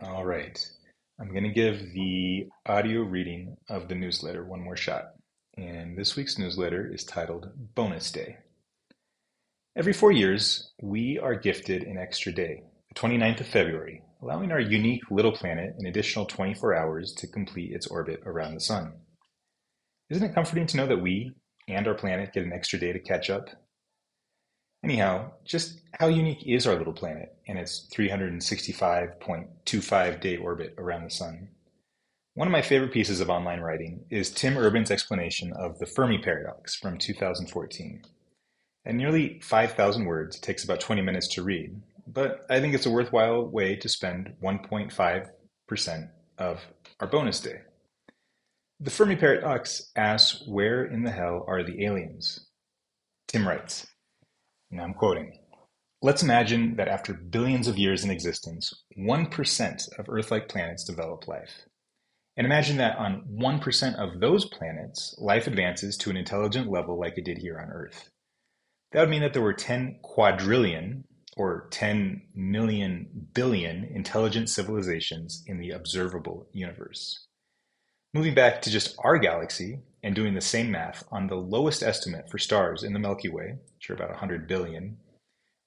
All right. I'm going to give the audio reading of the newsletter one more shot. And this week's newsletter is titled Bonus Day. Every four years, we are gifted an extra day, the 29th of February, allowing our unique little planet an additional 24 hours to complete its orbit around the sun. Isn't it comforting to know that we and our planet get an extra day to catch up? Anyhow, just how unique is our little planet and its 365.25 day orbit around the sun? One of my favorite pieces of online writing is Tim Urban's explanation of the Fermi paradox from 2014. At nearly 5,000 words, it takes about 20 minutes to read, but I think it's a worthwhile way to spend 1.5% of our bonus day. The Fermi paradox asks, Where in the hell are the aliens? Tim writes, and I'm quoting Let's imagine that after billions of years in existence, 1% of Earth like planets develop life. And imagine that on 1% of those planets, life advances to an intelligent level like it did here on Earth. That would mean that there were 10 quadrillion or 10 million billion intelligent civilizations in the observable universe. Moving back to just our galaxy and doing the same math on the lowest estimate for stars in the Milky Way, which are about 100 billion,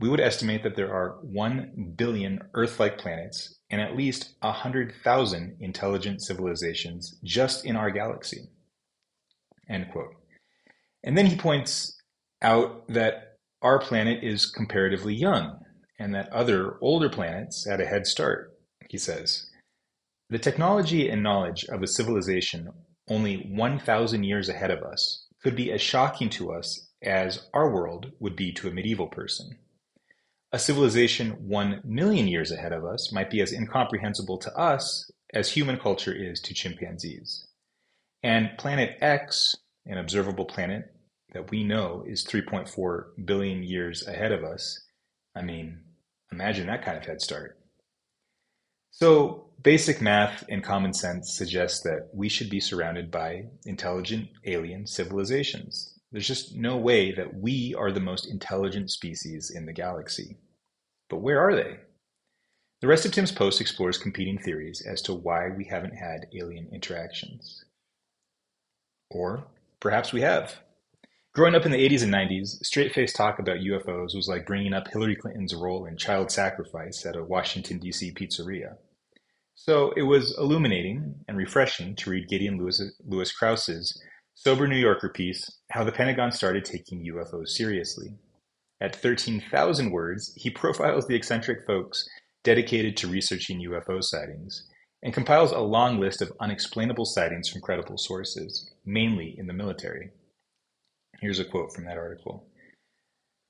we would estimate that there are 1 billion Earth like planets and at least 100,000 intelligent civilizations just in our galaxy. End quote. And then he points out that our planet is comparatively young and that other older planets had a head start, he says. The technology and knowledge of a civilization only 1,000 years ahead of us could be as shocking to us as our world would be to a medieval person. A civilization 1 million years ahead of us might be as incomprehensible to us as human culture is to chimpanzees. And Planet X, an observable planet that we know is 3.4 billion years ahead of us, I mean, imagine that kind of head start. So, basic math and common sense suggest that we should be surrounded by intelligent alien civilizations. There's just no way that we are the most intelligent species in the galaxy. But where are they? The rest of Tim's post explores competing theories as to why we haven't had alien interactions. Or perhaps we have. Growing up in the 80s and 90s, straight faced talk about UFOs was like bringing up Hillary Clinton's role in child sacrifice at a Washington, D.C. pizzeria. So it was illuminating and refreshing to read Gideon Lewis, Lewis Kraus's sober New Yorker piece, How the Pentagon Started Taking UFOs Seriously. At 13,000 words, he profiles the eccentric folks dedicated to researching UFO sightings and compiles a long list of unexplainable sightings from credible sources, mainly in the military. Here's a quote from that article.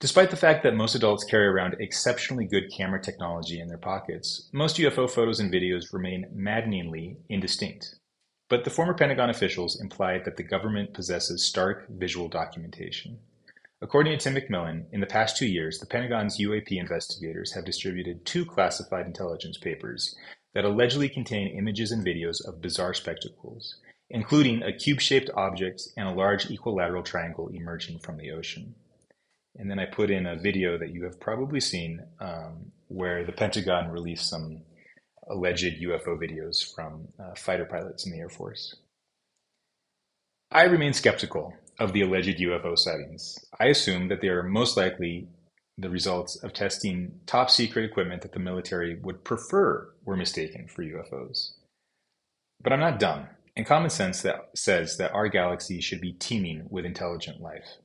Despite the fact that most adults carry around exceptionally good camera technology in their pockets, most UFO photos and videos remain maddeningly indistinct. But the former Pentagon officials implied that the government possesses stark visual documentation. According to Tim McMillan, in the past two years, the Pentagon's UAP investigators have distributed two classified intelligence papers that allegedly contain images and videos of bizarre spectacles, including a cube shaped object and a large equilateral triangle emerging from the ocean. And then I put in a video that you have probably seen um, where the Pentagon released some alleged UFO videos from uh, fighter pilots in the Air Force. I remain skeptical of the alleged UFO sightings. I assume that they are most likely the results of testing top secret equipment that the military would prefer were mistaken for UFOs. But I'm not dumb, and common sense that says that our galaxy should be teeming with intelligent life.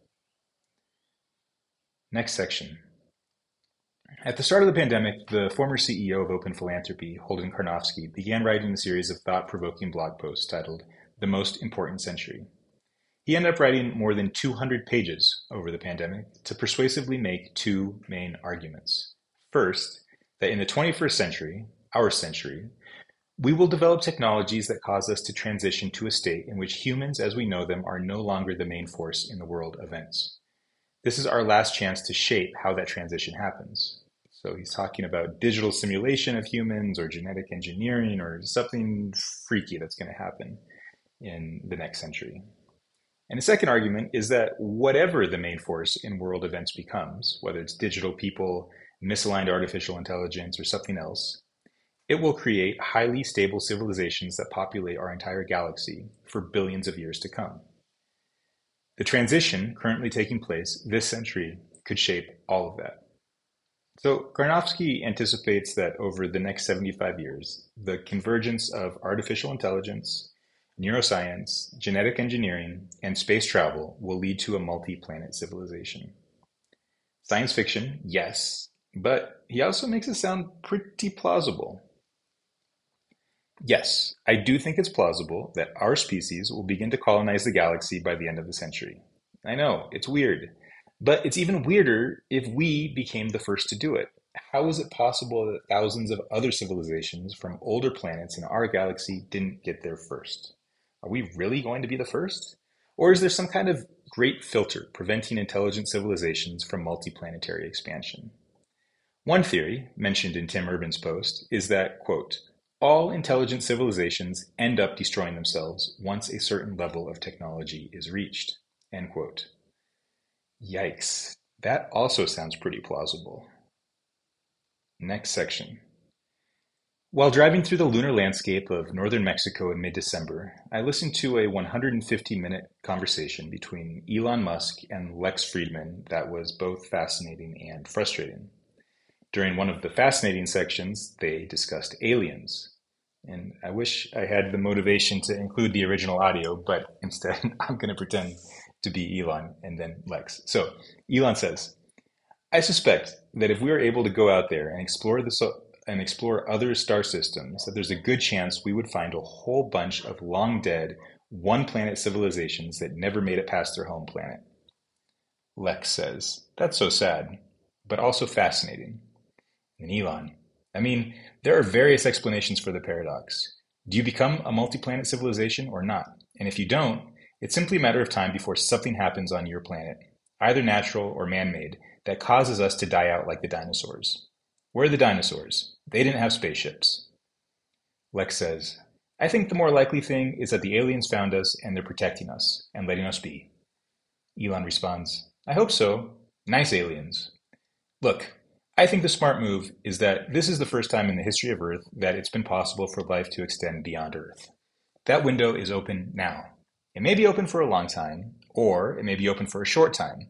Next section. At the start of the pandemic, the former CEO of Open Philanthropy, Holden Karnofsky, began writing a series of thought provoking blog posts titled The Most Important Century. He ended up writing more than 200 pages over the pandemic to persuasively make two main arguments. First, that in the 21st century, our century, we will develop technologies that cause us to transition to a state in which humans as we know them are no longer the main force in the world events. This is our last chance to shape how that transition happens. So he's talking about digital simulation of humans or genetic engineering or something freaky that's going to happen in the next century. And the second argument is that whatever the main force in world events becomes, whether it's digital people, misaligned artificial intelligence, or something else, it will create highly stable civilizations that populate our entire galaxy for billions of years to come. The transition currently taking place this century could shape all of that. So Karnofsky anticipates that over the next 75 years, the convergence of artificial intelligence, neuroscience, genetic engineering, and space travel will lead to a multi-planet civilization. Science fiction, yes, but he also makes it sound pretty plausible. Yes, I do think it's plausible that our species will begin to colonize the galaxy by the end of the century. I know, it's weird. But it's even weirder if we became the first to do it. How is it possible that thousands of other civilizations from older planets in our galaxy didn't get there first? Are we really going to be the first? Or is there some kind of great filter preventing intelligent civilizations from multiplanetary expansion? One theory, mentioned in Tim Urban's post, is that, quote, all intelligent civilizations end up destroying themselves once a certain level of technology is reached, end quote. Yikes, that also sounds pretty plausible. Next section. While driving through the lunar landscape of northern Mexico in mid-December, I listened to a 150-minute conversation between Elon Musk and Lex Fridman that was both fascinating and frustrating. During one of the fascinating sections, they discussed aliens. And I wish I had the motivation to include the original audio, but instead I'm going to pretend to be Elon and then Lex. So Elon says, I suspect that if we are able to go out there and explore the so- and explore other star systems, that there's a good chance we would find a whole bunch of long dead, one planet civilizations that never made it past their home planet. Lex says, That's so sad, but also fascinating. And Elon, I mean, there are various explanations for the paradox. Do you become a multi planet civilization or not? And if you don't, it's simply a matter of time before something happens on your planet, either natural or man-made, that causes us to die out like the dinosaurs. Where are the dinosaurs? They didn't have spaceships. Lex says, I think the more likely thing is that the aliens found us and they're protecting us and letting us be. Elon responds, I hope so. Nice aliens. Look, I think the smart move is that this is the first time in the history of Earth that it's been possible for life to extend beyond Earth. That window is open now. It may be open for a long time, or it may be open for a short time.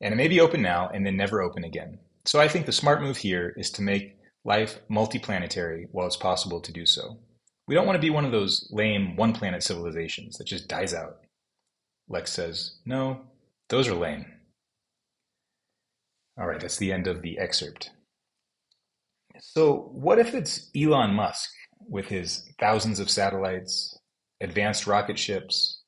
And it may be open now and then never open again. So I think the smart move here is to make life multiplanetary while it's possible to do so. We don't want to be one of those lame one planet civilizations that just dies out. Lex says, No, those are lame. All right, that's the end of the excerpt. So, what if it's Elon Musk with his thousands of satellites, advanced rocket ships,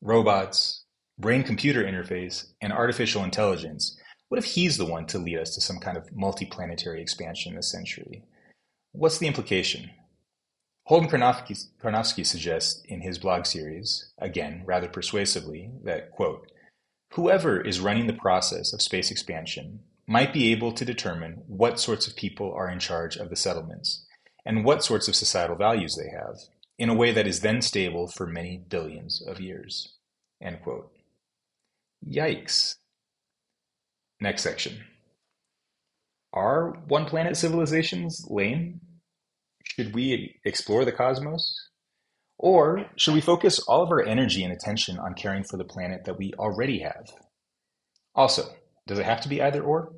robots, brain-computer interface, and artificial intelligence, what if he's the one to lead us to some kind of multiplanetary expansion this century? What's the implication? Holden Karnofsky, Karnofsky suggests in his blog series, again, rather persuasively, that, quote, whoever is running the process of space expansion might be able to determine what sorts of people are in charge of the settlements and what sorts of societal values they have, in a way that is then stable for many billions of years. End quote. Yikes. Next section. Are one planet civilizations lame? Should we explore the cosmos? Or should we focus all of our energy and attention on caring for the planet that we already have? Also, does it have to be either or?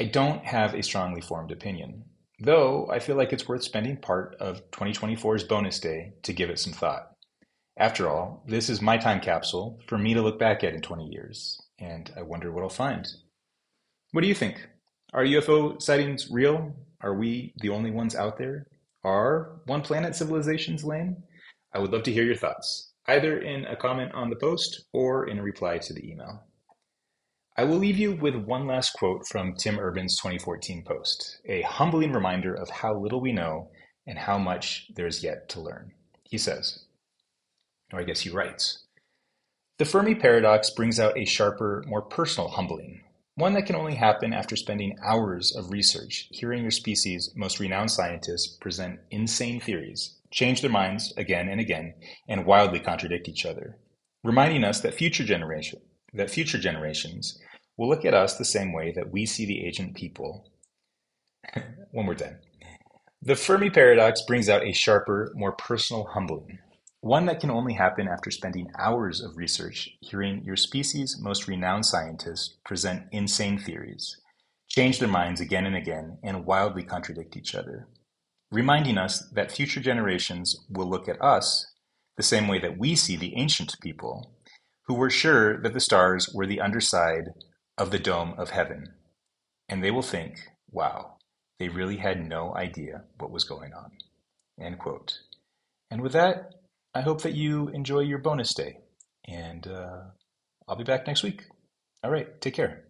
I don't have a strongly formed opinion. Though I feel like it's worth spending part of 2024's bonus day to give it some thought. After all, this is my time capsule for me to look back at in 20 years, and I wonder what I'll find. What do you think? Are UFO sightings real? Are we the only ones out there? Are one planet civilizations lame? I would love to hear your thoughts, either in a comment on the post or in a reply to the email. I will leave you with one last quote from Tim Urban's 2014 post, a humbling reminder of how little we know and how much there is yet to learn. He says, or I guess he writes, The Fermi paradox brings out a sharper, more personal humbling, one that can only happen after spending hours of research hearing your species' most renowned scientists present insane theories, change their minds again and again, and wildly contradict each other, reminding us that future generation, that future generations will look at us the same way that we see the ancient people. One more time. The Fermi paradox brings out a sharper, more personal humbling, one that can only happen after spending hours of research hearing your species' most renowned scientists present insane theories, change their minds again and again, and wildly contradict each other, reminding us that future generations will look at us the same way that we see the ancient people who were sure that the stars were the underside of the dome of heaven. And they will think, wow, they really had no idea what was going on. End quote. And with that, I hope that you enjoy your bonus day. And uh, I'll be back next week. All right, take care.